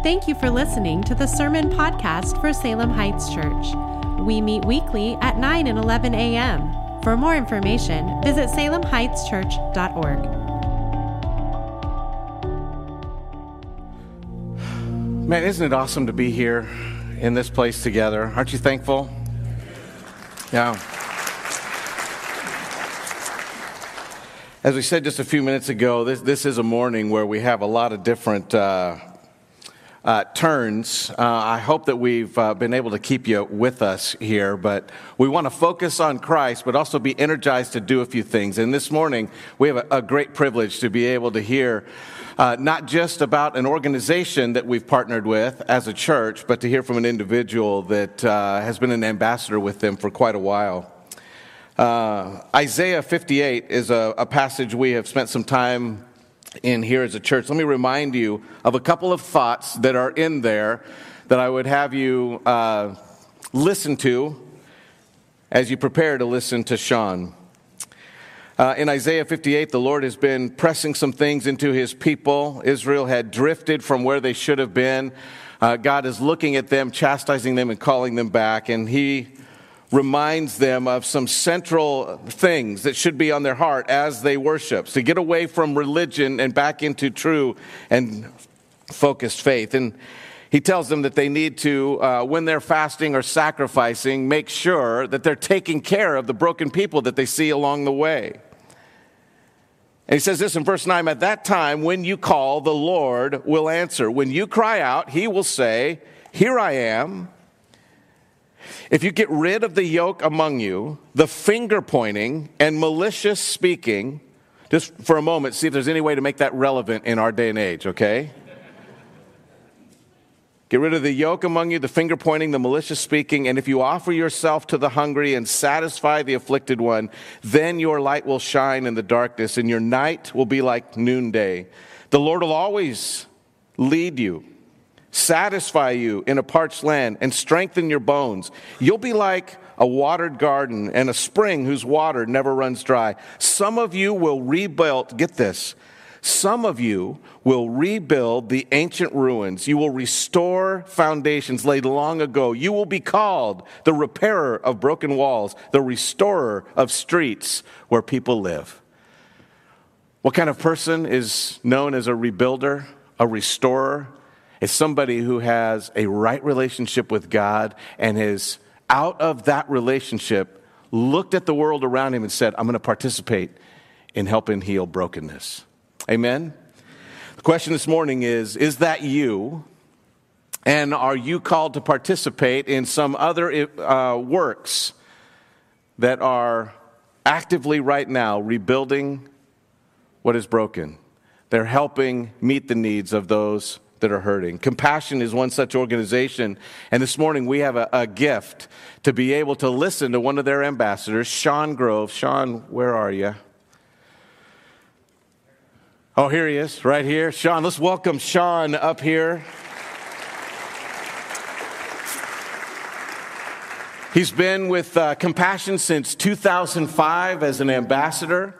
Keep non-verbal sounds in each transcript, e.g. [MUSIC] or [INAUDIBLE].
Thank you for listening to the Sermon Podcast for Salem Heights Church. We meet weekly at 9 and 11 a.m. For more information, visit salemheightschurch.org. Man, isn't it awesome to be here in this place together? Aren't you thankful? Yeah. As we said just a few minutes ago, this, this is a morning where we have a lot of different uh, uh, turns. Uh, I hope that we've uh, been able to keep you with us here, but we want to focus on Christ, but also be energized to do a few things. And this morning, we have a, a great privilege to be able to hear uh, not just about an organization that we've partnered with as a church, but to hear from an individual that uh, has been an ambassador with them for quite a while. Uh, Isaiah 58 is a, a, passage we have spent some time in here as a church. Let me remind you of a couple of thoughts that are in there that I would have you uh, listen to as you prepare to listen to Shaun. Uh, in Isaiah 58, the Lord has been pressing some things into his people. Israel had drifted from where they should have been. Uh, God is looking at them, chastising them, and calling them back. And he reminds them of some central things that should be on their heart as they worship. To get away from religion and back into true and focused faith. And he tells them that they need to, uh, when they're fasting or sacrificing, make sure that they're taking care of the broken people that they see along the way. And he says this in verse 9 At that time, when you call, the Lord will answer. When you cry out, he will say, Here I am. If you get rid of the yoke among you, the finger pointing and malicious speaking, just for a moment, see if there's any way to make that relevant in our day and age, okay? Get rid of the yoke among you, the finger pointing, the malicious speaking, and if you offer yourself to the hungry and satisfy the afflicted one, then your light will shine in the darkness, and your night will be like noonday. The Lord will always lead you satisfy you in a parched land, and strengthen your bones. You'll be like a watered garden and a spring whose water never runs dry. Some of you will rebuild, get this, some of you will rebuild the ancient ruins. You will restore foundations laid long ago. You will be called the repairer of broken walls, the restorer of streets where people live. What kind of person is known as a rebuilder, a restorer, is somebody who has a right relationship with God and is out of that relationship looked at the world around him and said, I'm going to participate in helping heal brokenness. Amen? The question this morning is Is that you? And are you called to participate in some other uh, works that are actively right now rebuilding what is broken? They're helping meet the needs of those that are hurting. Compassion is one such organization. And this morning we have a, a, gift to be able to listen to one of their ambassadors, Shaun Groves. Shaun, where are you? Oh, here he is, right here. Shaun, let's welcome Shaun up here. He's been with uh, Compassion since 2005 as an ambassador.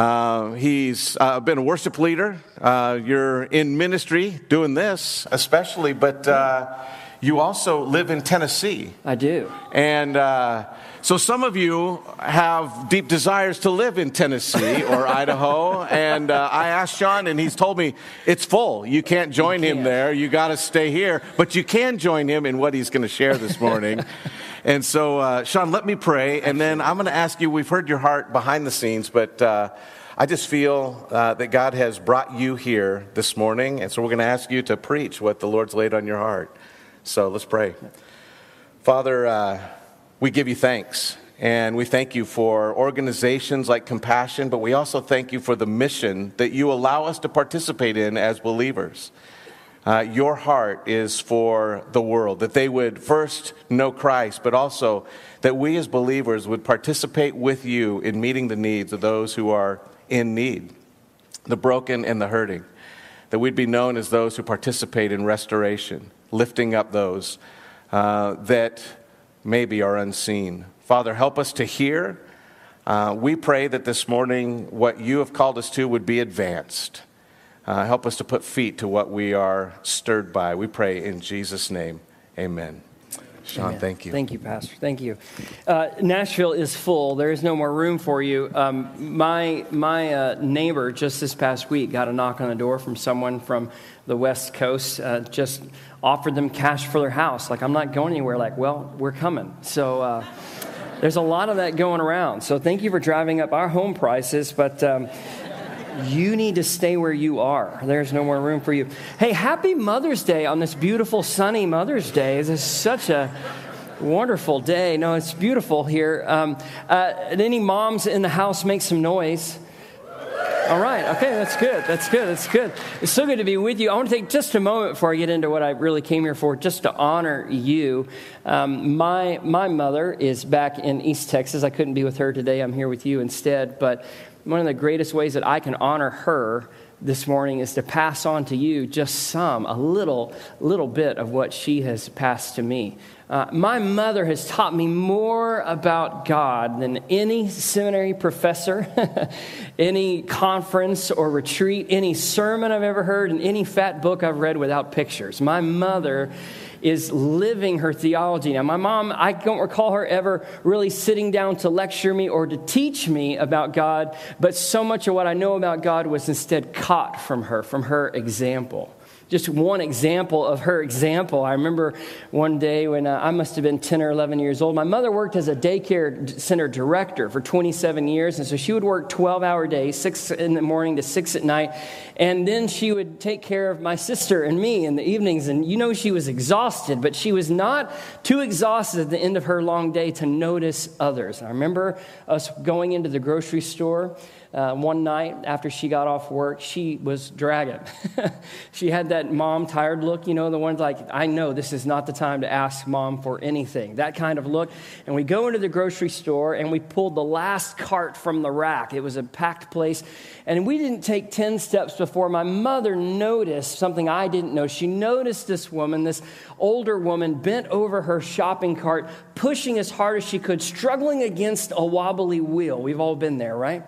Uh, he's uh, been a worship leader. Uh, you're in ministry doing this, especially, but uh, you also live in Tennessee. I do. And uh, so some of you have deep desires to live in Tennessee [LAUGHS] or Idaho. And uh, I asked Shaun, and he's told me it's full. You can't join you him there. You got to stay here. But you can join him in what he's going to share this [LAUGHS] morning. And so, uh, Shaun, let me pray, and then I'm going to ask you. We've heard your heart behind the scenes, but uh, I just feel uh, that God has brought you here this morning, and so we're going to ask you to preach what the Lord's laid on your heart. So let's pray. Father, uh, we give you thanks. And we thank you for organizations like Compassion, but we also thank you for the mission that you allow us to participate in as believers. Uh, your heart is for the world, that they would first know Christ, but also that we as believers would participate with you in meeting the needs of those who are in need, the broken and the hurting. That we'd be known as those who participate in restoration, lifting up those uh, that maybe are unseen. Father, help us to hear. Uh, we pray that this morning what you have called us to would be advanced. Uh, help us to put feet to what we are stirred by. We pray in Jesus' name. Amen. Shaun, Amen. thank you. Thank you, Pastor. Thank you. Uh, Nashville is full. There is no more room for you. Um, my my uh, neighbor just this past week got a knock on the door from someone from the West Coast. Uh, just offered them cash for their house. Like I'm not going anywhere. Like, well, we're coming. So. Uh, there's a lot of that going around. So thank you for driving up our home prices, but um, you need to stay where you are. There's no more room for you. Hey, happy Mother's Day on this beautiful sunny Mother's Day. This is such a wonderful day. No, it's beautiful here. Um, uh, any moms in the house make some noise? All right. Okay, that's good. That's good. That's good. It's so good to be with you. I want to take just a moment before I get into what I really came here for, just to honor you. Um, my my mother is back in East Texas. I couldn't be with her today. I'm here with you instead. But one of the greatest ways that I can honor her this morning is to pass on to you just some, a little, little bit of what she has passed to me. Uh, my mother has taught me more about God than any seminary professor, [LAUGHS] any conference or retreat, any sermon I've ever heard, and any fat book I've read without pictures. My mother is living her theology. Now, my mom, I don't recall her ever really sitting down to lecture me or to teach me about God, but so much of what I know about God was instead caught from her, from her example just one example of her example. I remember one day when uh, I must have been 10 or 11 years old. My mother worked as a daycare center director for 27 years, and so she would work 12 hour days, 6 in the morning to 6 at night, and then she would take care of my sister and me in the evenings. And you know, she was exhausted, but she was not too exhausted at the end of her long day to notice others. And I remember us going into the grocery store uh, one night after she got off work, she was dragging. [LAUGHS] she had that mom tired look, you know, the ones like, I know this is not the time to ask mom for anything. That kind of look. And we go into the grocery store and we pulled the last cart from the rack. It was a packed place. And we didn't take 10 steps before my mother noticed something I didn't know. She noticed this woman, this older woman, bent over her shopping cart, pushing as hard as she could, struggling against a wobbly wheel. We've all been there, right?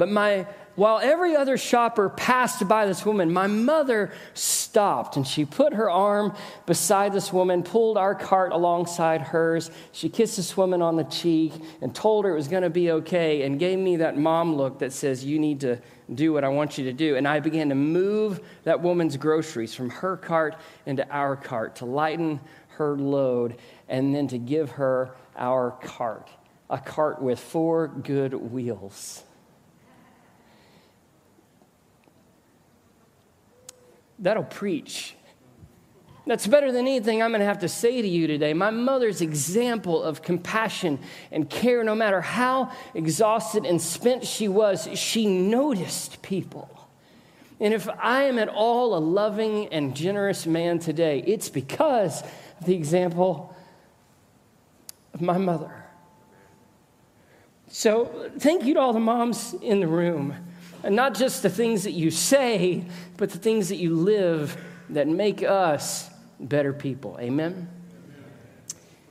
But my, while every other shopper passed by this woman, my mother stopped and she put her arm beside this woman, pulled our cart alongside hers. She kissed this woman on the cheek and told her it was going to be okay and gave me that mom look that says, You need to do what I want you to do. And I began to move that woman's groceries from her cart into our cart to lighten her load and then to give her our cart, a cart with four good wheels. That'll preach. That's better than anything I'm going to have to say to you today. My mother's example of compassion and care, no matter how exhausted and spent she was, she noticed people. And if I am at all a loving and generous man today, it's because of the example of my mother. So, thank you to all the moms in the room. And not just the things that you say, but the things that you live that make us better people. Amen?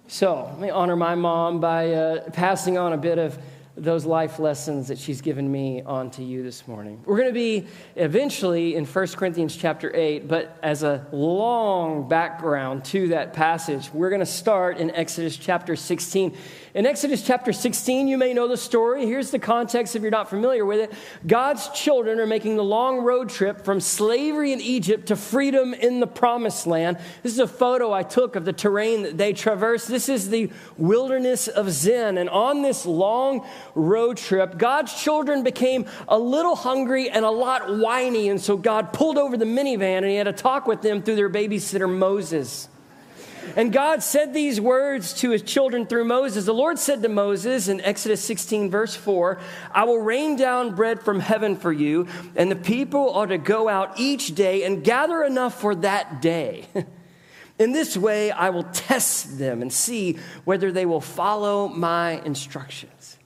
So, let me honor my mom by uh, passing on a bit of those life lessons that she's given me on to you this morning. We're going to be eventually in 1 Corinthians chapter 8, but as a long background to that passage, we're going to start in Exodus chapter 16. In Exodus chapter 16, you may know the story. Here's the context if you're not familiar with it. God's children are making the long road trip from slavery in Egypt to freedom in the promised land. This is a photo I took of the terrain that they traverse. This is the wilderness of Zin. And on this long road trip, God's children became a little hungry and a lot whiny. And so God pulled over the minivan and he had a talk with them through their babysitter, Moses. And God said these words to his children through Moses. The Lord said to Moses in Exodus 16, verse 4 I will rain down bread from heaven for you, and the people are to go out each day and gather enough for that day. [LAUGHS] In this way, I will test them and see whether they will follow my instructions.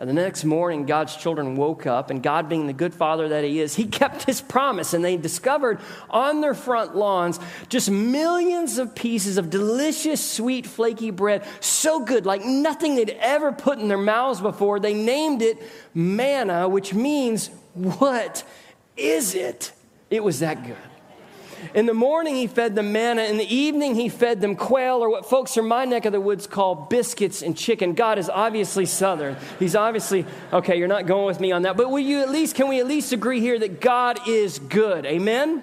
And the next morning, God's children woke up, and God, being the good father that He is, He [LAUGHS] kept His promise. And they discovered on their front lawns just millions of pieces of delicious, sweet, flaky bread, so good, like nothing they'd ever put in their mouths before. They named it manna, which means, What is it? It was that good. In the morning, he fed them manna. In the evening, he fed them quail, or what folks from my neck of the woods call biscuits and chicken. God is obviously Southern. He's obviously, okay, you're not going with me on that. But will you at least, can we at least agree here that God is good? Amen?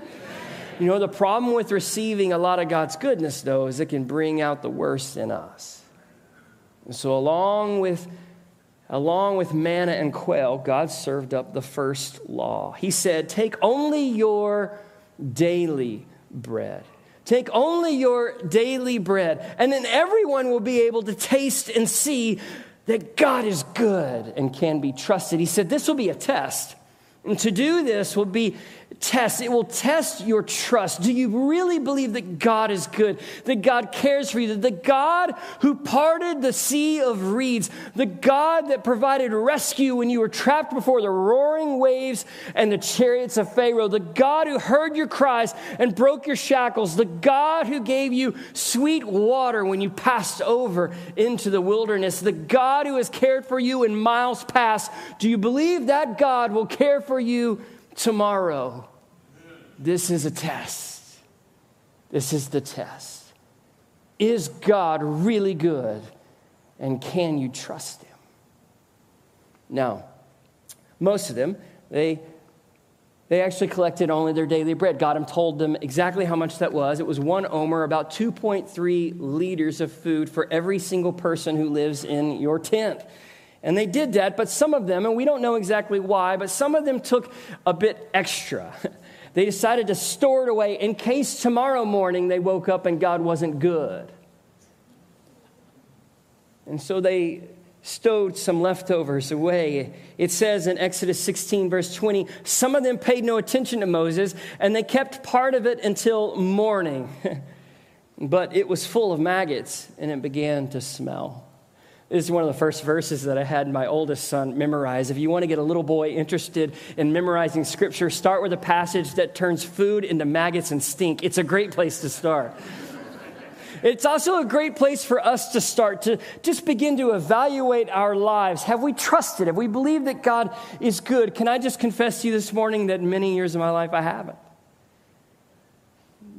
You know, the problem with receiving a lot of God's goodness, though, is it can bring out the worst in us. And so, along with Along with manna and quail, God served up the first law. He said, Take only your daily bread. Take only your daily bread, and then everyone will be able to taste and see that God is good and can be trusted. He said, This will be a test. And to do this will be test. It will test your trust. Do you really believe that God is good, that God cares for you, that the God who parted the sea of reeds, the God that provided rescue when you were trapped before the roaring waves and the chariots of Pharaoh, the God who heard your cries and broke your shackles, the God who gave you sweet water when you passed over into the wilderness, the God who has cared for you in miles past, do you believe that God will care for you? Tomorrow. This is a test. This is the test. Is God really good? And can you trust Him? Now, most of them, they, they actually collected only their daily bread. God told them exactly how much that was. It was one omer, about 2.3 liters of food for every single person who lives in your tent. And they did that, but some of them, and we don't know exactly why, but some of them took a bit extra. [LAUGHS] They decided to store it away in case tomorrow morning they woke up and God wasn't good. And so they stowed some leftovers away. It says in Exodus 16, verse 20, some of them paid no attention to Moses, and they kept part of it until morning. [LAUGHS] but it was full of maggots, and it began to smell. This is one of the first verses that I had my oldest son memorize. If you want to get a little boy interested in memorizing scripture, start with a passage that turns food into maggots and stink. It's a great place to start. It's also a great place for us to start to just begin to evaluate our lives. Have we trusted? Have we believed that God is good? Can I just confess to you this morning that many years of my life I haven't?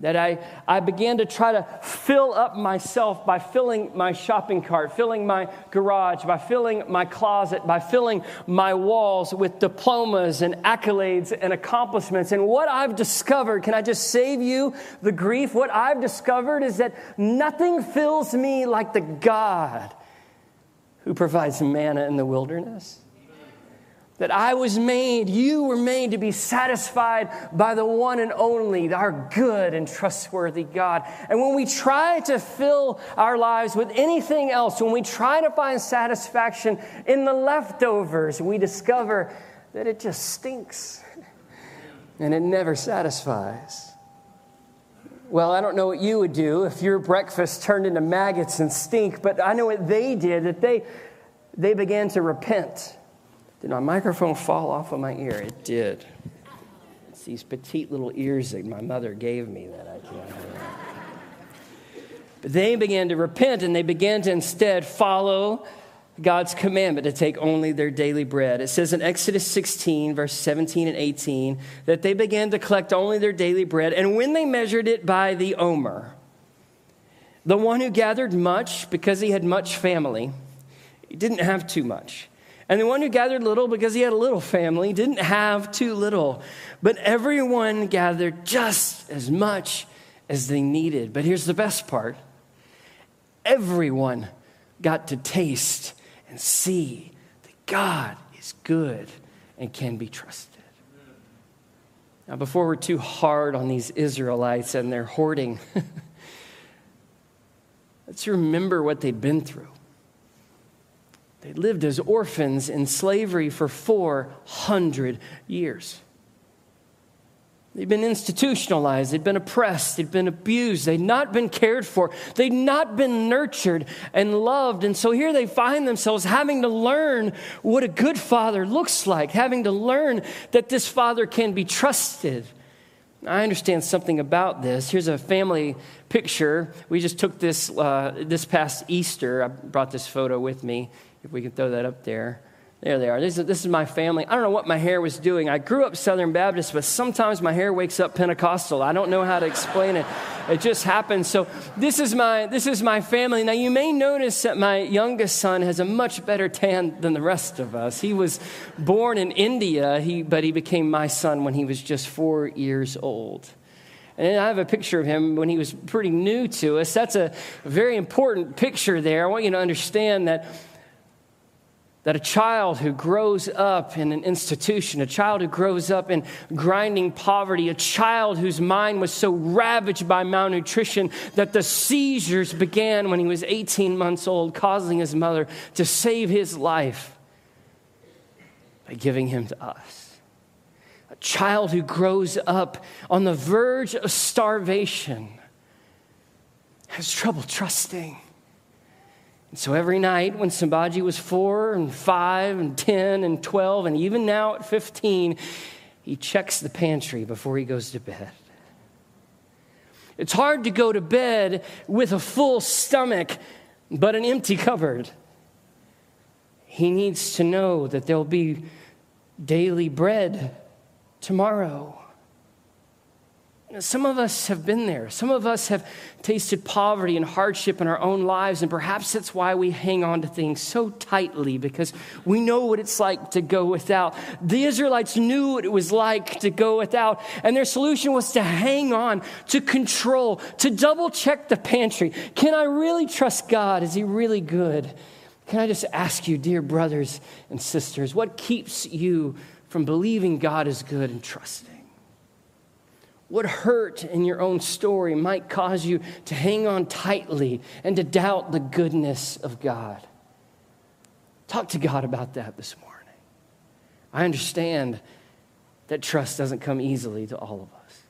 That I, I began to try to fill up myself by filling my shopping cart, filling my garage, by filling my closet, by filling my walls with diplomas and accolades and accomplishments. And what I've discovered, can I just save you the grief? What I've discovered is that nothing fills me like the God who provides manna in the wilderness that I was made, you were made to be satisfied by the one and only, our good and trustworthy God. And when we try to fill our lives with anything else, when we try to find satisfaction in the leftovers, we discover that it just stinks and it never satisfies. Well, I don't know what you would do if your breakfast turned into maggots and stink, but I know what they did, that they, they began to repent did my microphone fall off of my ear? It did. It's these petite little ears that my mother gave me that I can't hear. But they began to repent and they began to instead follow God's commandment to take only their daily bread. It says in Exodus 16, verse 17 and 18, that they began to collect only their daily bread. And when they measured it by the omer, the one who gathered much because he had much family, he didn't have too much. And the one who gathered little because he had a little family didn't have too little. But everyone gathered just as much as they needed. But here's the best part everyone got to taste and see that God is good and can be trusted. Now, before we're too hard on these Israelites and their hoarding, [LAUGHS] let's remember what they've been through. They lived as orphans in slavery for 400 years. They'd been institutionalized, they'd been oppressed, they'd been abused, they'd not been cared for, they'd not been nurtured and loved. And so here they find themselves having to learn what a good father looks like, having to learn that this father can be trusted. I understand something about this. Here's a family picture. We just took this uh, this past Easter. I brought this photo with me if we can throw that up there. There they are. This is, this is my family. I don't know what my hair was doing. I grew up Southern Baptist, but sometimes my hair wakes up Pentecostal. I don't know how to explain it. It just happens. So this is my this is my family. Now you may notice that my youngest son has a much better tan than the rest of us. He was born in India, he, but he became my son when he was just four years old. And I have a picture of him when he was pretty new to us. That's a very important picture there. I want you to understand that that a child who grows up in an institution, a child who grows up in grinding poverty, a child whose mind was so ravaged by malnutrition that the seizures began when he was 18 months old, causing his mother to save his life by giving him to us. Child who grows up on the verge of starvation has trouble trusting and so every night when Sambaji was four and five and 10 and 12, and even now at 15, he checks the pantry before he goes to bed. It's hard to go to bed with a full stomach, but an empty cupboard. He needs to know that there'll be daily bread tomorrow. Some of us have been there. Some of us have tasted poverty and hardship in our own lives, and perhaps that's why we hang on to things so tightly because we know what it's like to go without. The Israelites knew what it was like to go without, and their solution was to hang on, to control, to double check the pantry. Can I really trust God? Is He really good? Can I just ask you, dear brothers and sisters, what keeps you from believing God is good and trusting? What hurt in your own story might cause you to hang on tightly and to doubt the goodness of God? Talk to God about that this morning. I understand that trust doesn't come easily to all of us.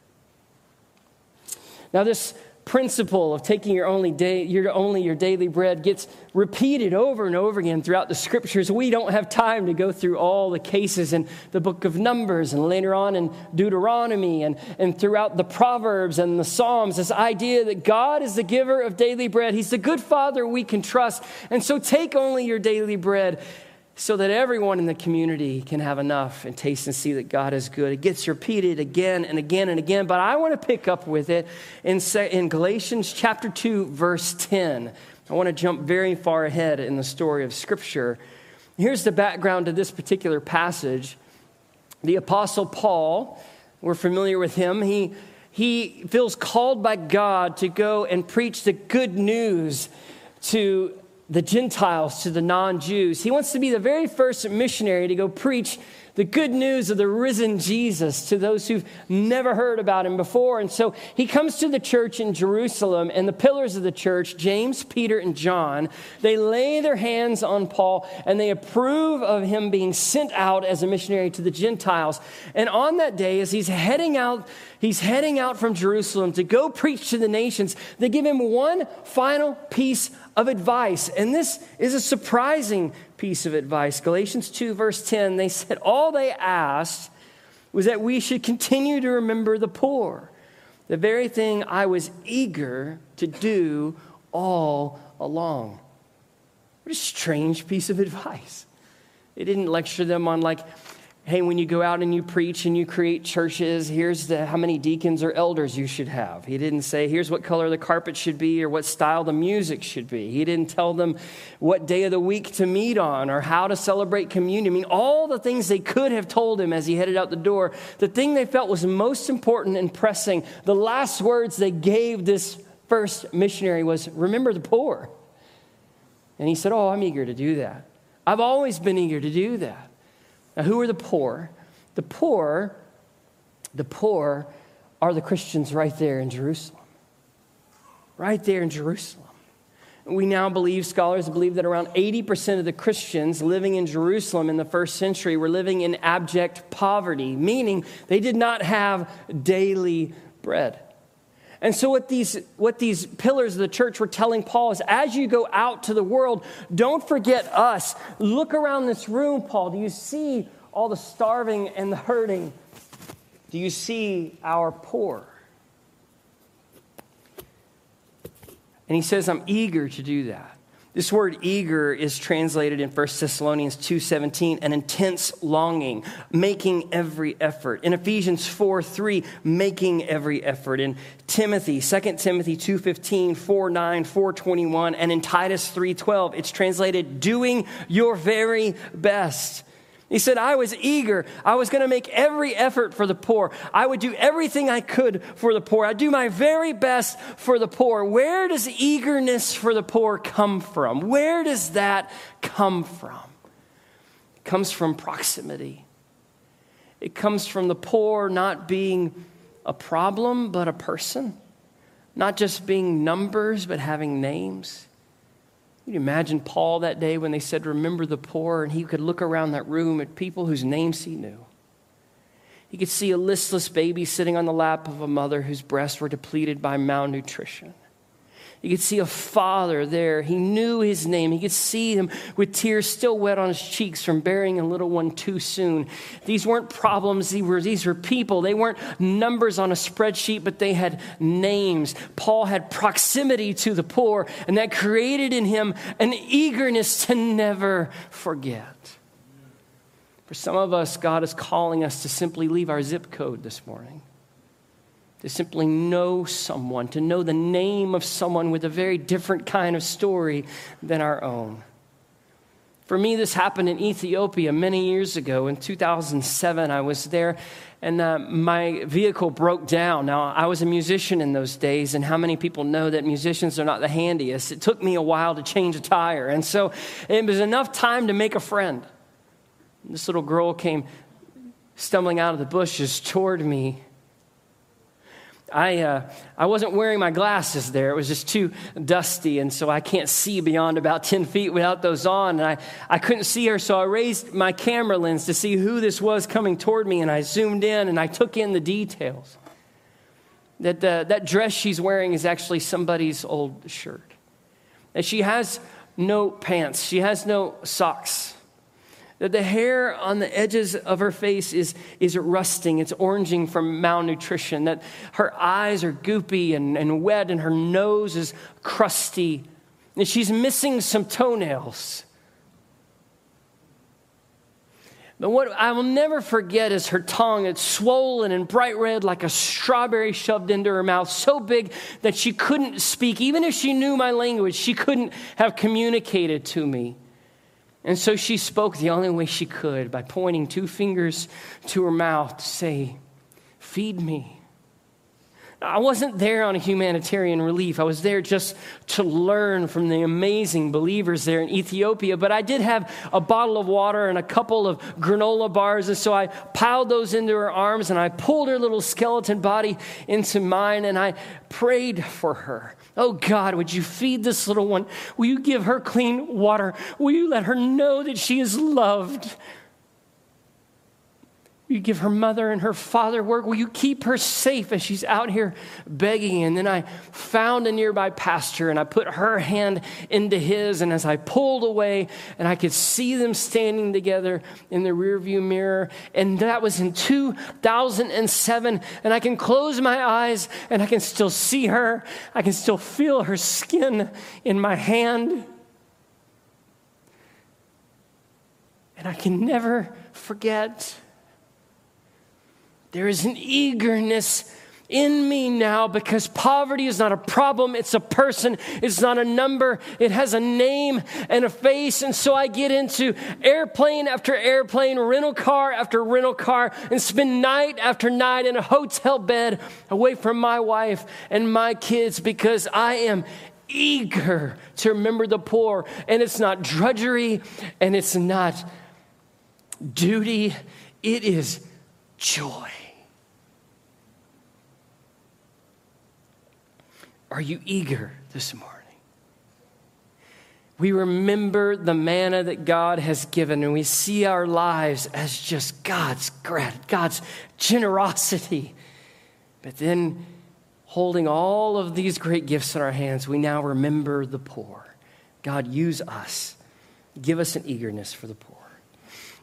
Now, this principle of taking your only day your only your daily bread gets repeated over and over again throughout the scriptures. We don't have time to go through all the cases in the book of numbers and later on in deuteronomy and, and throughout the proverbs and the psalms. This idea that god is the giver of daily bread. He's the good father we can trust. And so take only your daily bread so that everyone in the community can have enough and taste and see that God is good. It gets repeated again and again and again, but I want to pick up with it in, in Galatians chapter 2, verse 10. I want to jump very far ahead in the story of Scripture. Here's the background to this particular passage. The Apostle Paul, we're familiar with him, he, he feels called by God to go and preach the good news to the Gentiles to the non Jews. He wants to be the very first missionary to go preach the good news of the risen Jesus to those who've never heard about him before. And so he comes to the church in Jerusalem, and the pillars of the church, James, Peter, and John, they lay their hands on Paul and they approve of him being sent out as a missionary to the Gentiles. And on that day, as he's heading out, he's heading out from Jerusalem to go preach to the nations, they give him one final piece of advice. And this is a surprising piece of advice. Galatians 2, verse 10, they said all they asked was that we should continue to remember the poor, the very thing I was eager to do all along. What a strange piece of advice. They didn't lecture them on, like, hey, when you go out and you preach and you create churches, here's the, how many deacons or elders you should have. He didn't say, here's what color the carpet should be or what style the music should be. He didn't tell them what day of the week to meet on or how to celebrate communion. I mean, all the things they could have told him as he headed out the door, the thing they felt was most important and pressing, the last words they gave this first missionary was, remember the poor. And he said, oh, I'm eager to do that. I've always been eager to do that. Now, who are the poor? The poor, the poor are the Christians right there in Jerusalem. Right there in Jerusalem. We now believe, scholars believe, that around 80% of the Christians living in Jerusalem in the first century were living in abject poverty, meaning they did not have daily bread. And so, what these, what these pillars of the church were telling Paul is as you go out to the world, don't forget us. Look around this room, Paul. Do you see all the starving and the hurting? Do you see our poor? And he says, I'm eager to do that. This word eager is translated in 1 Thessalonians 2:17 an intense longing, making every effort. In Ephesians 4:3, making every effort. In Timothy, 2 Timothy 2:15, 4:9, 4:21, and in Titus 3:12, it's translated doing your very best. He said, I was eager. I was going to make every effort for the poor. I would do everything I could for the poor. I'd do my very best for the poor. Where does eagerness for the poor come from? Where does that come from? It comes from proximity. It comes from the poor not being a problem, but a person. Not just being numbers, but having names. Can you imagine Paul that day when they said, Remember the poor? And he could look around that room at people whose names he knew. He could see a listless baby sitting on the lap of a mother whose breasts were depleted by malnutrition. You could see a father there. He knew his name. He could see him with tears still wet on his cheeks from burying a little one too soon. These weren't problems, these were, these were people. They weren't numbers on a spreadsheet, but they had names. Paul had proximity to the poor, and that created in him an eagerness to never forget. For some of us, God is calling us to simply leave our zip code this morning to simply know someone, to know the name of someone with a very different kind of story than our own. For me, this happened in Ethiopia many years ago. In 2007, I was there and uh, my vehicle broke down. Now, I was a musician in those days, and how many people know that musicians are not the handiest? It took me a while to change a tire, and so it was enough time to make a friend. This little girl came stumbling out of the bushes toward me I, uh, I wasn't wearing my glasses there. It was just too dusty, and so I can't see beyond about 10 feet without those on. And I, I couldn't see her, so I raised my camera lens to see who this was coming toward me, and I zoomed in and I took in the details. That, the, that dress she's wearing is actually somebody's old shirt. And she has no pants, she has no socks that the hair on the edges of her face is, is rusting, it's oranging from malnutrition, that her eyes are goopy and, and wet, and her nose is crusty, and she's missing some toenails. But what I will never forget is her tongue. It's swollen and bright red like a strawberry shoved into her mouth, so big that she couldn't speak. Even if she knew my language, she couldn't have communicated to me. And so she spoke the only way she could by pointing two fingers to her mouth to say, Feed me. I wasn't there on a humanitarian relief. I was there just to learn from the amazing believers there in Ethiopia. But I did have a bottle of water and a couple of granola bars. And so I piled those into her arms and I pulled her little skeleton body into mine and I prayed for her. Oh God, would you feed this little one? Will you give her clean water? Will you let her know that she is loved? Will you give her mother and her father work? Will you keep her safe as she's out here begging? And then I found a nearby pasture and I put her hand into his. And as I pulled away, and I could see them standing together in the rearview mirror. And that was in 2007. And I can close my eyes and I can still see her. I can still feel her skin in my hand. And I can never forget there is an eagerness in me now because poverty is not a problem, it's a person, it's not a number, it has a name and a face. And so I get into airplane after airplane, rental car after rental car, and spend night after night in a hotel bed away from my wife and my kids because I am eager to remember the poor. And it's not drudgery and it's not duty, it is joy. Are you eager this morning? We remember the manna that God has given, and we see our lives as just God's grant, God's generosity. But then, holding all of these great gifts in our hands, we now remember the poor. God, use us. Give us an eagerness for the poor.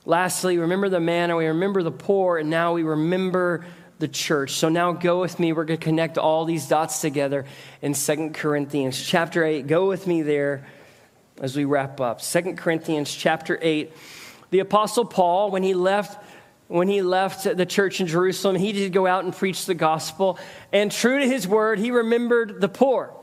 Lastly, remember the manna, we remember the poor, and now we remember the church. So now go with me. We're going to connect all these dots together in Second Corinthians chapter 8. Go with me there. as we wrap up. 2 Corinthians chapter 8. The Apostle Paul, when he left when he left the church in Jerusalem, he did go out and preach the gospel. And true to his word, he remembered the poor.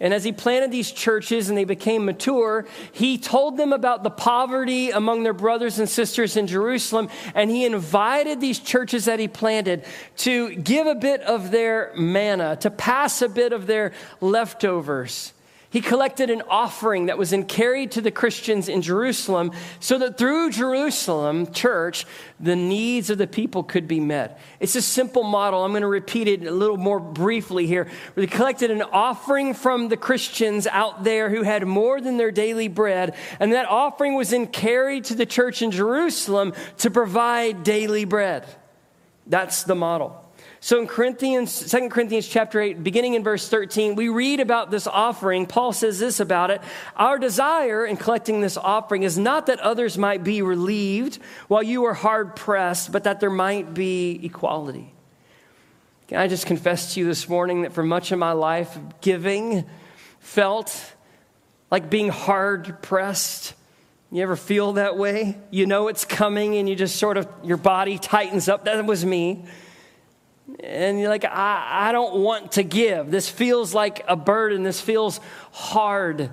And as he planted these churches and they became mature, he told them about the poverty among their brothers and sisters in Jerusalem. And he invited these churches that he planted to give a bit of their manna, to pass a bit of their leftovers. He collected an offering that was then carried to the Christians in Jerusalem so that through Jerusalem church, the needs of the people could be met. It's a simple model. I'm going to repeat it a little more briefly here. They collected an offering from the Christians out there who had more than their daily bread, and that offering was then carried to the church in Jerusalem to provide daily bread. That's the model. So in Corinthians, 2 Corinthians chapter 8, beginning in verse 13, we read about this offering. Paul says this about it. Our desire in collecting this offering is not that others might be relieved while you are hard pressed, but that there might be equality. Can I just confess to you this morning that for much of my life, giving felt like being hard pressed. You ever feel that way? You know it's coming and you just sort of, your body tightens up. That was me and you're like, I, I don't want to give. This feels like a burden. This feels hard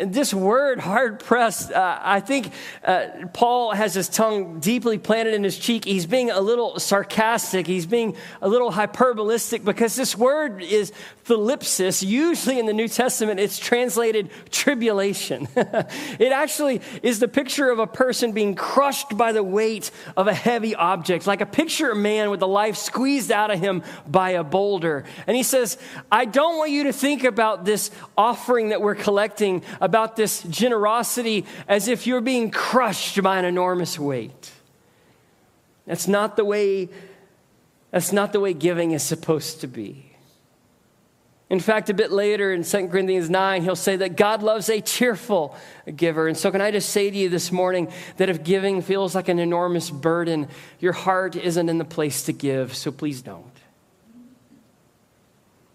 this word hard pressed, uh, I think uh, Paul has his tongue deeply planted in his cheek. He's being a little sarcastic, he's being a little hyperbolistic because this word is thlipsis. Usually in the New Testament, it's translated tribulation. [LAUGHS] it actually is the picture of a person being crushed by the weight of a heavy object, like a picture of a man with the life squeezed out of him by a boulder. And he says, I don't want you to think about this offering that we're collecting about this generosity as if you're being crushed by an enormous weight. That's not the way that's not the way giving is supposed to be. In fact, a bit later in 2 Corinthians 9, he'll say that God loves a cheerful giver. And so, can I just say to you this morning that if giving feels like an enormous burden, your heart isn't in the place to give, so please don't.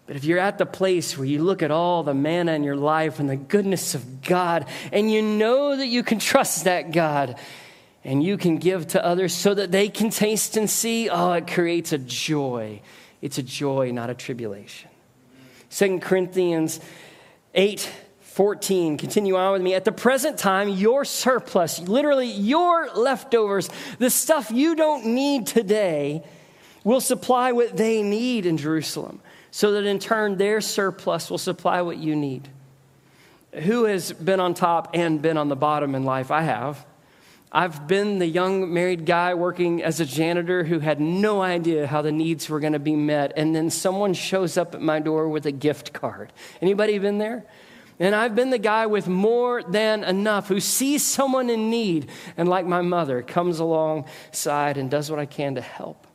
But if you're at the place where you look at all the manna in your life and the goodness of God, and you know that you can trust that God, and you can give to others so that they can taste and see, oh, it creates a joy. It's a joy, not a tribulation. Second Corinthians 8 14, continue on with me. At the present time, your surplus, literally your leftovers, the stuff you don't need today, will supply what they need in Jerusalem so that in turn their surplus will supply what you need. Who has been on top and been on the bottom in life? I have. I've been the young married guy working as a janitor who had no idea how the needs were going to be met and then someone shows up at my door with a gift card. Anybody been there? And I've been the guy with more than enough who sees someone in need and like my mother comes alongside and does what I can to help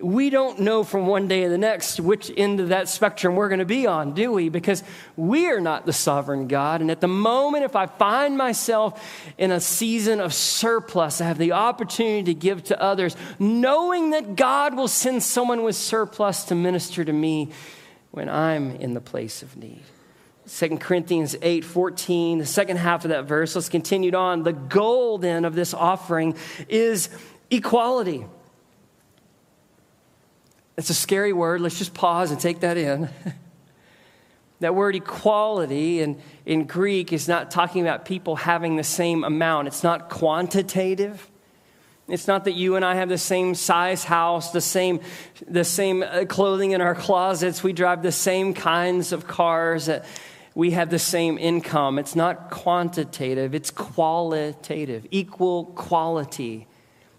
we don't know from one day to the next which end of that spectrum we're going to be on, do we? Because we are not the sovereign God. And at the moment, if I find myself in a season of surplus, I have the opportunity to give to others, knowing that God will send someone with surplus to minister to me when I'm in the place of need. 2 Corinthians 8 14, the second half of that verse, let's continue on. The goal then of this offering is equality. It's a scary word. Let's just pause and take that in. [LAUGHS] that word equality in, in Greek is not talking about people having the same amount, it's not quantitative. It's not that you and I have the same size house, the same, the same uh, clothing in our closets, we drive the same kinds of cars, we have the same income. It's not quantitative, it's qualitative, equal quality.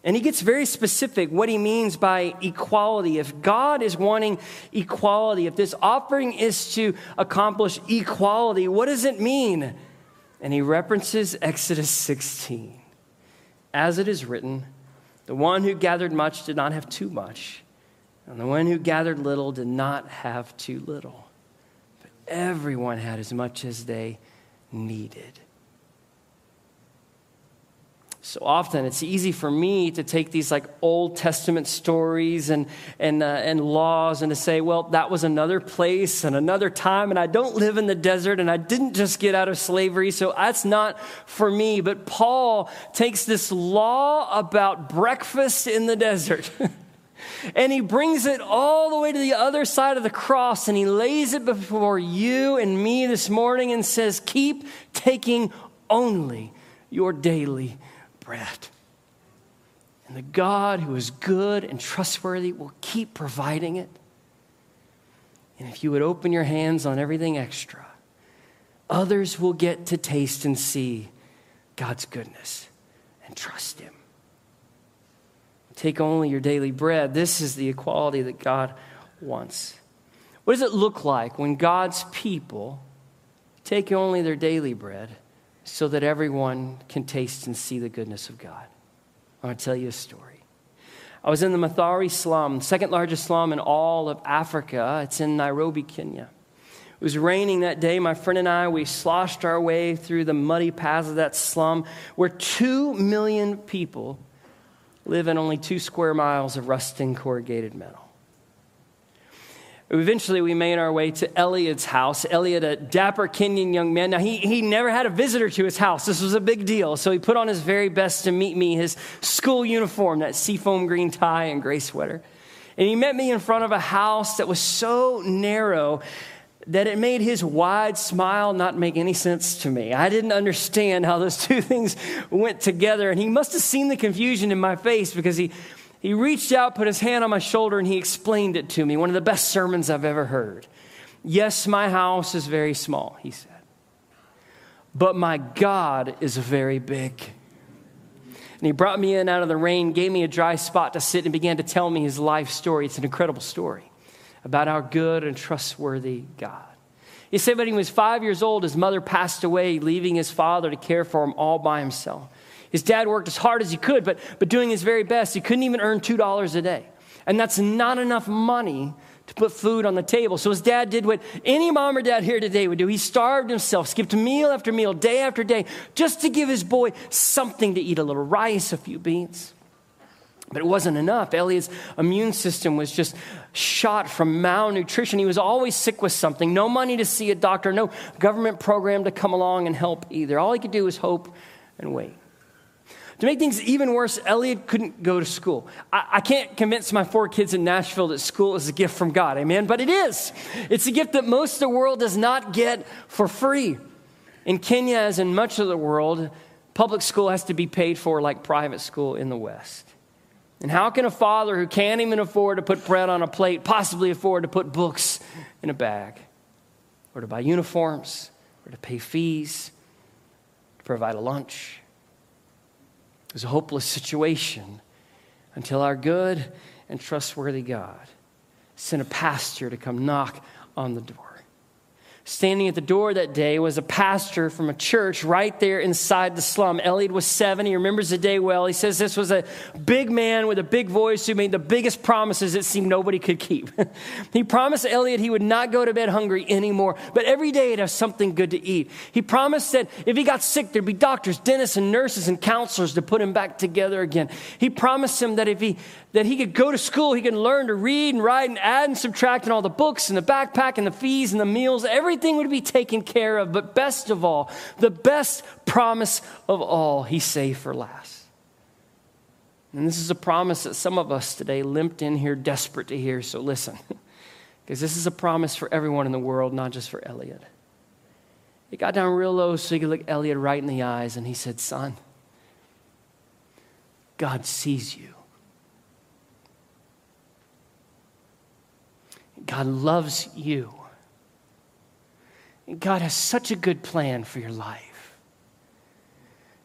And he gets very specific what he means by equality. If God is wanting equality, if this offering is to accomplish equality, what does it mean? And he references Exodus 16. As it is written, the one who gathered much did not have too much, and the one who gathered little did not have too little. But everyone had as much as they needed. So often it's easy for me to take these like Old Testament stories and, and, uh, and laws and to say, well, that was another place and another time, and I don't live in the desert and I didn't just get out of slavery, so that's not for me. But Paul takes this law about breakfast in the desert. [LAUGHS] and he brings it all the way to the other side of the cross and he lays it before you and me this morning and says, Keep taking only your daily And the God who is good and trustworthy will keep providing it. And if you would open your hands on everything extra, others will get to taste and see God's goodness and trust Him. Take only your daily bread. This is the equality that God wants. What does it look like when God's people take only their daily bread? So that everyone can taste and see the goodness of God. I want to tell you a story. I was in the Mathare slum, second largest slum in all of Africa. It's in Nairobi, Kenya. It was raining that day. My friend and I, we sloshed our way through the muddy paths of that slum where two million people live in only two square miles of rusting corrugated metal. Eventually, we made our way to Elliot's house. Elliot, a dapper Kenyan young man. Now, he, he never had a visitor to his house. This was a big deal. So he put on his very best to meet me, his school uniform, that seafoam green tie and gray sweater. And he met me in front of a house that was so narrow that it made his wide smile not make any sense to me. I didn't understand how those [LAUGHS] two things went together. And he must have seen the confusion in my face because he he reached out, put his hand on my shoulder, and he explained it to me. One of the best sermons I've ever heard. Yes, my house is very small, he said, but my God is very big. And he brought me in out of the rain, gave me a dry spot to sit, and began to tell me his life story. It's an incredible story about our good and trustworthy God. He said when he was five years old, his mother passed away, leaving his father to care for him all by himself. His dad worked as hard as he could, but, but doing his very best. He couldn't even earn $2 a day. And that's not enough money to put food on the table. So his dad did what any mom or dad here today would do. He starved himself, skipped meal after meal, day after day, just to give his boy something to eat a little rice, a few beans. But it wasn't enough. Elliot's immune system was just shot from malnutrition. He was always sick with something. No money to see a doctor, no government program to come along and help either. All he could do was hope and wait. To make things even worse, Elliot couldn't go to school. I, I, can't convince my four kids in Nashville that school is a gift from God, amen? But it is. It's a gift that most of the world does not get for free. In Kenya, as in much of the world, public school has to be paid for like private school in the West. And how can a father who can't even afford to put bread on a plate possibly afford to put books in a bag? Or to buy uniforms? Or to pay fees? To provide a lunch? It was a hopeless situation until our good and trustworthy God sent a pastor to come knock on the door. Standing at the door that day was a pastor from a church right there inside the slum. Elliot was seven. He remembers the day well. He says this was a big man with a big voice who made the biggest promises it seemed nobody could keep. [LAUGHS] he promised Elliot he would not go to bed hungry anymore, but every day he'd have something good to eat. He promised that if he got sick, there'd be doctors, dentists, and nurses and counselors to put him back together again. He promised him that if he that he could go to school, he could learn to read and write and add and subtract and all the books and the backpack and the fees and the meals, everything would be taken care of. But best of all, the best promise of all, he saved for last. And this is a promise that some of us today limped in here desperate to hear, so listen. [LAUGHS] Because this is a promise for everyone in the world, not just for Elliot. He got down real low so he could look Elliot right in the eyes and he said, Son, God sees you. God loves you. God has such a good plan for your life.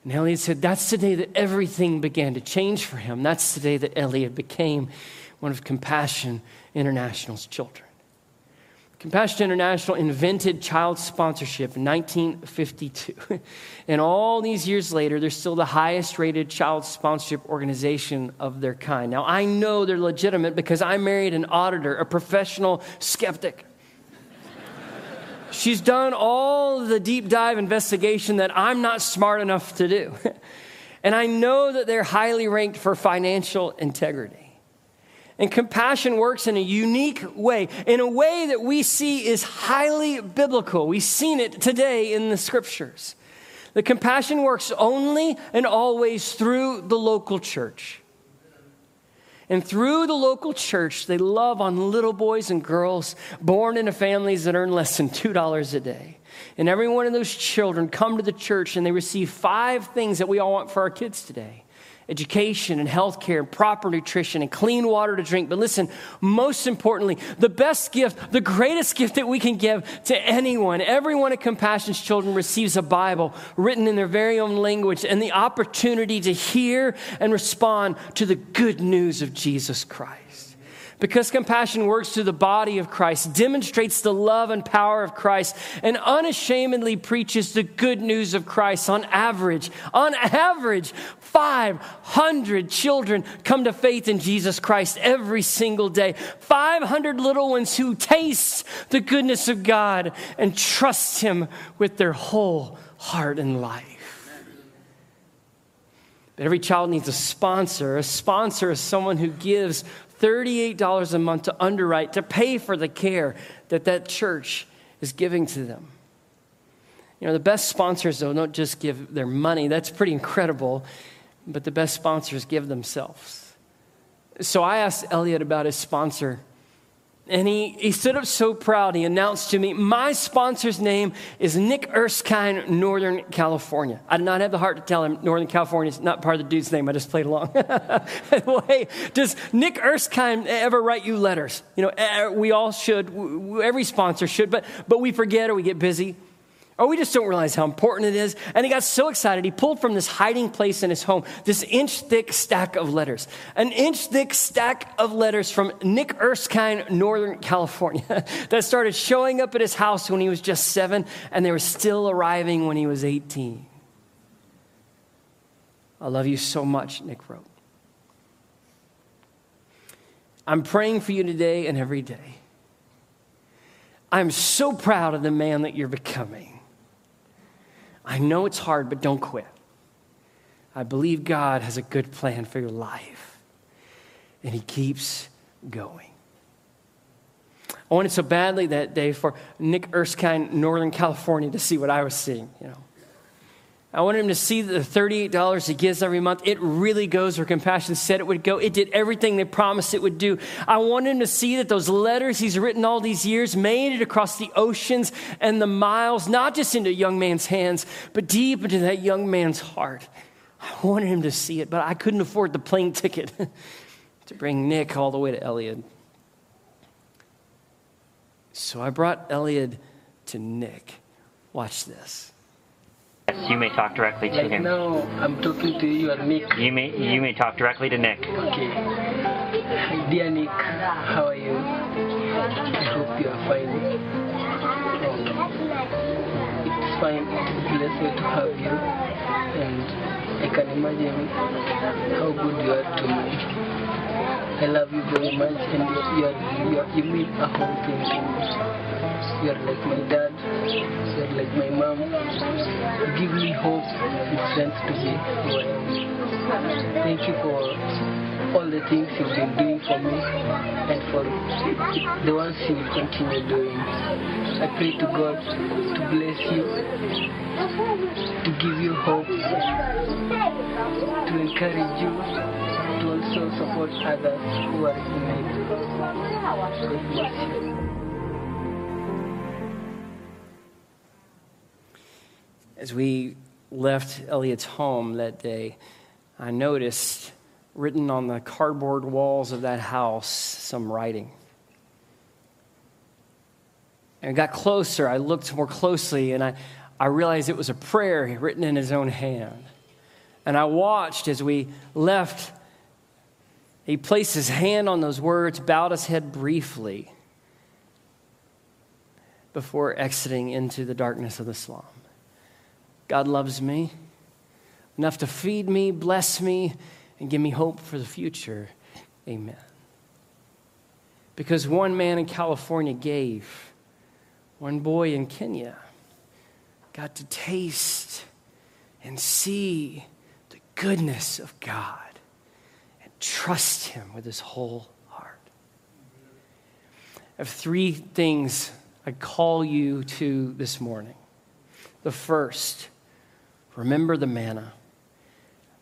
And Elliot said, That's the day that everything began to change for him. That's the day that Elliot became one of Compassion International's children. Compassion International invented child sponsorship in 1952. [LAUGHS] and all these years later, they're still the highest rated child sponsorship organization of their kind. Now, I know they're legitimate because I married an auditor, a professional skeptic. She's done all the deep dive investigation that I'm not smart enough to do. [LAUGHS] And I know that they're highly ranked for financial integrity. And compassion works in a unique way, in a way that we see is highly biblical. We've seen it today in the scriptures. The compassion works only and always through the local church. And through the local church, they love on little boys and girls born into families that earn less than $2 a day. And every one of those children come to the church and they receive five things that we all want for our kids today education and health care and proper nutrition and clean water to drink. But listen, most importantly, the best gift, the greatest gift that we can give to anyone, everyone at Compassion's Children receives a Bible written in their very own language and the opportunity to hear and respond to the good news of Jesus Christ. Because compassion works through the body of Christ, demonstrates the love and power of Christ, and unashamedly preaches the good news of Christ. On average, on average, 500 children come to faith in Jesus Christ every single day. 500 little ones who taste the goodness of God and trust Him with their whole heart and life. But every child needs a sponsor. A sponsor is someone who gives $38 a month to underwrite, to pay for the care that that church is giving to them. You know, the best sponsors, though, don't just give their money. That's pretty incredible. But the best sponsors give themselves. So I asked Elliot about his sponsor and he, he stood up so proud. He announced to me, My sponsor's name is Nick Erskine, Northern California. I did not have the heart to tell him Northern California is not part of the dude's name. I just played along. [LAUGHS] well, hey, does Nick Erskine ever write you letters? You know, eh, we all should. Every sponsor should, but, but we forget or we get busy. Or we just don't realize how important it is. And he got so excited, he pulled from this hiding place in his home this inch thick stack of letters. An inch thick stack of letters from Nick Erskine, Northern California, [LAUGHS] that started showing up at his house when he was just seven, and they were still arriving when he was 18. I love you so much, Nick wrote. I'm praying for you today and every day. I'm so proud of the man that you're becoming. I know it's hard, but don't quit. I believe God has a good plan for your life, and He keeps going. I wanted so badly that day for Nick Erskine, Northern California, to see what I was seeing, you know. I wanted him to see that the $38 he gives every month, it really goes where Compassion said it would go. It did everything they promised it would do. I wanted him to see that those letters he's written all these years made it across the oceans and the miles, not just into a young man's hands, but deep into that young man's heart. I wanted him to see it, but I couldn't afford the plane ticket [LAUGHS] to bring Nick all the way to Elliot. So I brought Elliot to Nick. Watch this. Yes, you may talk directly to like him. No, I'm talking to you, and Nick. You may you may talk directly to Nick. Okay. Dear Nick. How are you? I hope you are fine. Um, it's fine. It's a blessing to have you, and I can imagine how good you are to me. I love you very much, and you are, you, are, you mean a whole thing to me. You are like my dad. You are like my mom. Give me hope and strength to be who I am. Thank you for all the things you've been doing for me and for the ones you continue doing. I pray to God to bless you, to give you hope, to encourage you, to also support others who are in need. God bless you. As we left Elliot's home that day, I noticed written on the cardboard walls of that house some writing. And I got closer, I looked more closely, and I, I realized it was a prayer written in his own hand. And I watched as we left. He placed his hand on those words, bowed his head briefly before exiting into the darkness of the slum. God loves me enough to feed me, bless me, and give me hope for the future. Amen. Because one man in California gave, one boy in Kenya got to taste and see the goodness of God and trust Him with his whole heart. I have three things I call you to this morning. The first, remember the manna.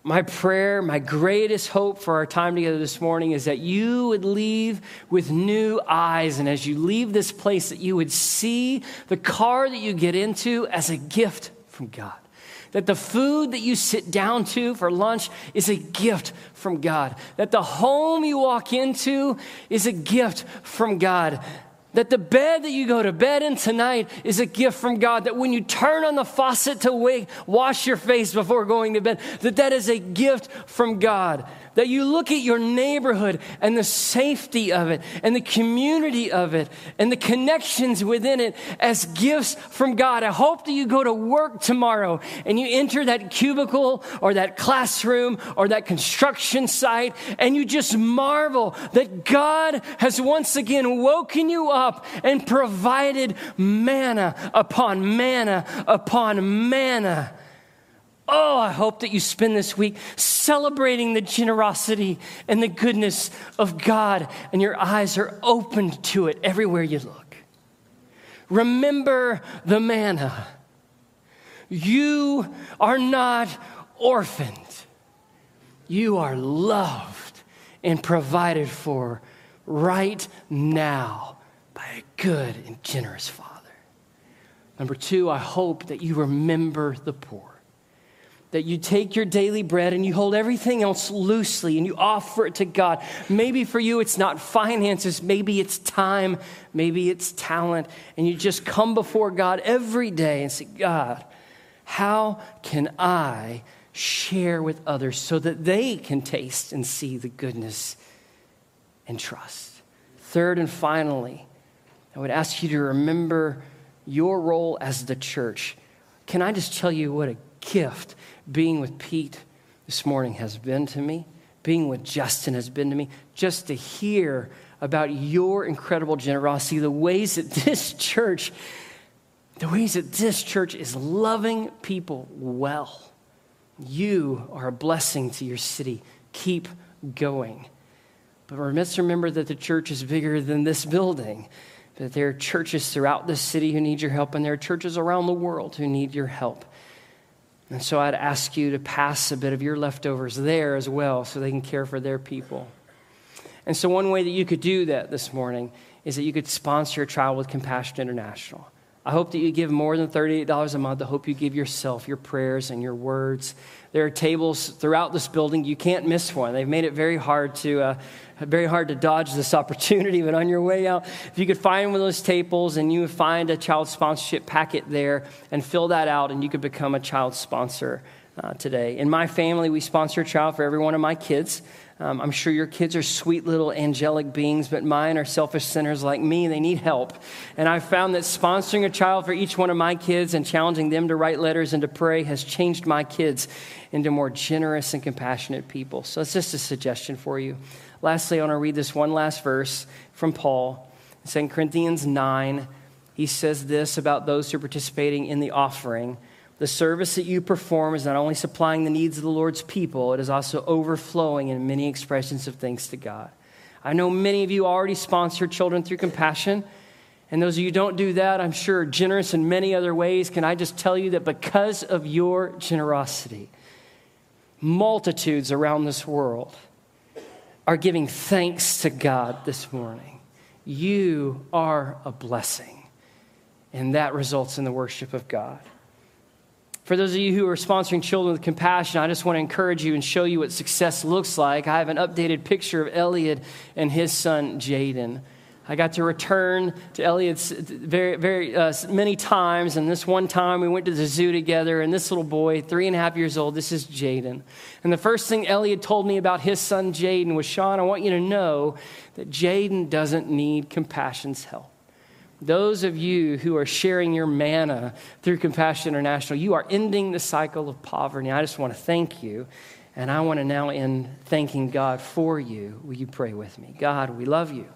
My prayer, my greatest hope for our time together this morning is that you would leave with new eyes. And as you leave this place, that you would see the car that you get into as a gift from God. That the food that you sit down to for lunch is a gift from God. That the home you walk into is a gift from God that the bed that you go to bed in tonight is a gift from God. That when you turn on the faucet to wake, wash your face before going to bed, that that is a gift from God that you look at your neighborhood and the safety of it and the community of it and the connections within it as gifts from God. I hope that you go to work tomorrow and you enter that cubicle or that classroom or that construction site and you just marvel that God has once again woken you up and provided manna upon manna upon manna Oh, I hope that you spend this week celebrating the generosity and the goodness of God, and your eyes are opened to it everywhere you look. Remember the manna. You are not orphaned, you are loved and provided for right now by a good and generous Father. Number two, I hope that you remember the poor that you take your daily bread and you hold everything else loosely and you offer it to God. Maybe for you it's not finances, maybe it's time, maybe it's talent, and you just come before God every day and say, God, how can I share with others so that they can taste and see the goodness and trust? Third and finally, I would ask you to remember your role as the church. Can I just tell you what a gift being with Pete this morning has been to me, being with Justin has been to me, just to hear about your incredible generosity, the ways that [LAUGHS] this church, the ways that this church is loving people well. You are a blessing to your city. Keep going. But let's remember that the church is bigger than this building, that there are churches throughout this city who need your help, and there are churches around the world who need your help. And so I'd ask you to pass a bit of your leftovers there as well so they can care for their people. And so, one way that you could do that this morning is that you could sponsor a child with Compassion International. I hope that you give more than $38 a month. I hope you give yourself your prayers and your words. There are tables throughout this building. You can't miss one. They've made it very hard to, uh, very hard to dodge this [LAUGHS] opportunity. But on your way out, if you could find one of those tables and you find a child sponsorship packet there and fill that out, and you could become a child sponsor uh, today. In my family, we sponsor a child for every one of my kids. Um, I'm sure your kids are sweet little angelic beings, but mine are selfish sinners like me. They need help. And I found that sponsoring a child for each one of my kids and challenging them to write letters and to pray has changed my kids into more generous and compassionate people. So it's just a suggestion for you. Lastly, I want to read this one last verse from Paul. In 2 Corinthians 9, he says this about those who are participating in the offering. The service that you perform is not only supplying the needs of the Lord's people, it is also overflowing in many expressions of thanks to God. I know many of you already sponsor children through compassion. And those of you who don't do that, I'm sure, are generous in many other ways. Can I just tell you that because of your generosity, multitudes around this world are giving thanks to God this morning. You are a blessing, and that results in the worship of God. For those of you who are sponsoring Children with Compassion, I just want to encourage you and show you what success looks like. I have an updated picture of Elliot and his son, Jaden. I got to return to Elliot's very, very uh, many times, and this one time we went to the zoo together. And this little boy, three and a half years old, this is Jaden. And the first thing Elliot told me about his son Jaden was, Shaun, I want you to know that Jaden doesn't need compassion's help. Those of you who are sharing your manna through Compassion International, you are ending the cycle of poverty. I just want to thank you. And I want to now end thanking God for you. Will you pray with me? God, we love you.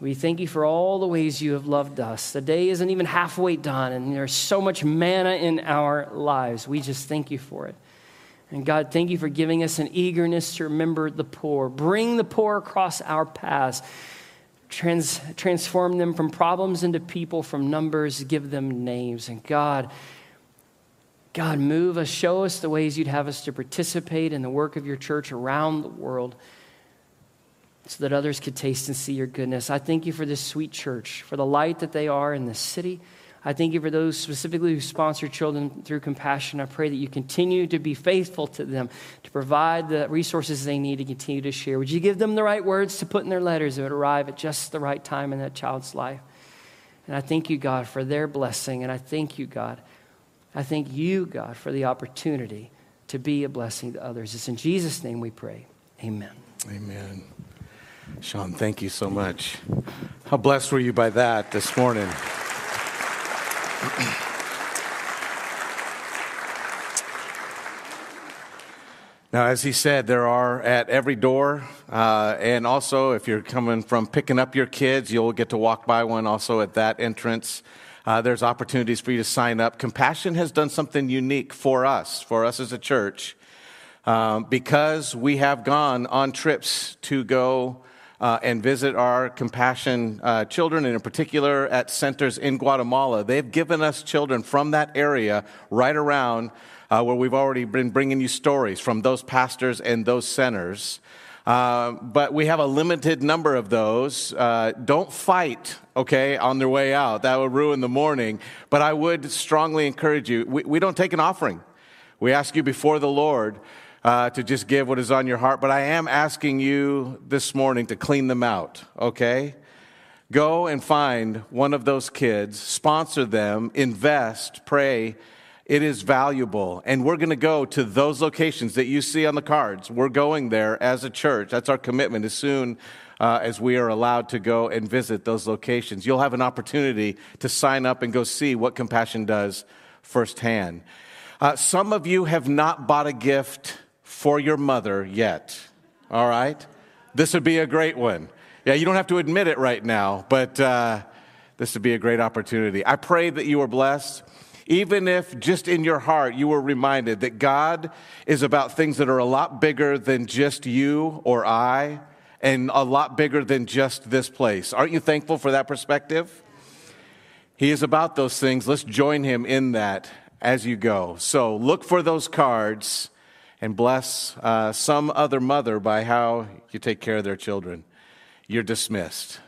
We thank you for all the ways you have loved us. The day isn't even halfway done, and there's so much manna in our lives. We just thank you for it. And God, thank you for giving us an eagerness to remember the poor. Bring the poor across our paths. Trans, transform them from problems into people, from numbers, give them names. And God, God, move us, show us the ways you'd have us to participate in the work of your church around the world so that others could taste and see your goodness. I thank you for this sweet church, for the light that they are in this city. I thank you for those specifically who sponsor children through compassion. I pray that you continue to be faithful to them, to provide the resources they need to continue to share. Would you give them the right words to put in their letters that would arrive at just the right time in that child's life? And I thank you, God, for their blessing. And I thank you, God. I thank you, God, for the opportunity to be a blessing to others. It's in Jesus' name we pray. Amen. Amen. Shaun, thank you so much. How blessed were you by that this morning? [CLEARS THROAT] Now, as he said, there are at every door, uh, and also if you're coming from picking up your kids, you'll get to walk by one also at that entrance. Uh, there's opportunities for you to sign up. Compassion has done something unique for us, for us as a church, um, because we have gone on trips to go uh, and visit our compassion uh, children, and in particular at centers in Guatemala. They've given us children from that area right around uh, where we've already been bringing you stories from those pastors and those centers. Uh, but we have a limited number of those. Uh, don't fight, okay, on their way out. That would ruin the morning. But I would strongly encourage you. We, we don't take an offering. We ask you before the Lord uh, to just give what is on your heart. But I am asking you this morning to clean them out, okay? Go and find one of those kids, sponsor them, invest, pray it is valuable. And we're going to go to those locations that you see on the cards. We're going there as a church. That's our commitment as soon uh, as we are allowed to go and visit those locations. You'll have an opportunity to sign up and go see what compassion does firsthand. Uh, some of you have not bought a gift for your mother yet. All right? This would be a great one. Yeah, you don't have to admit it right now, but uh, this would be a great opportunity. I pray that you are blessed even if just in your heart you were reminded that God is about things that are a lot bigger than just you or I, and a lot bigger than just this place. Aren't you thankful for that perspective? He is about those things. Let's join him in that as you go. So look for those cards and bless uh, some other mother by how you take care of their children. You're dismissed.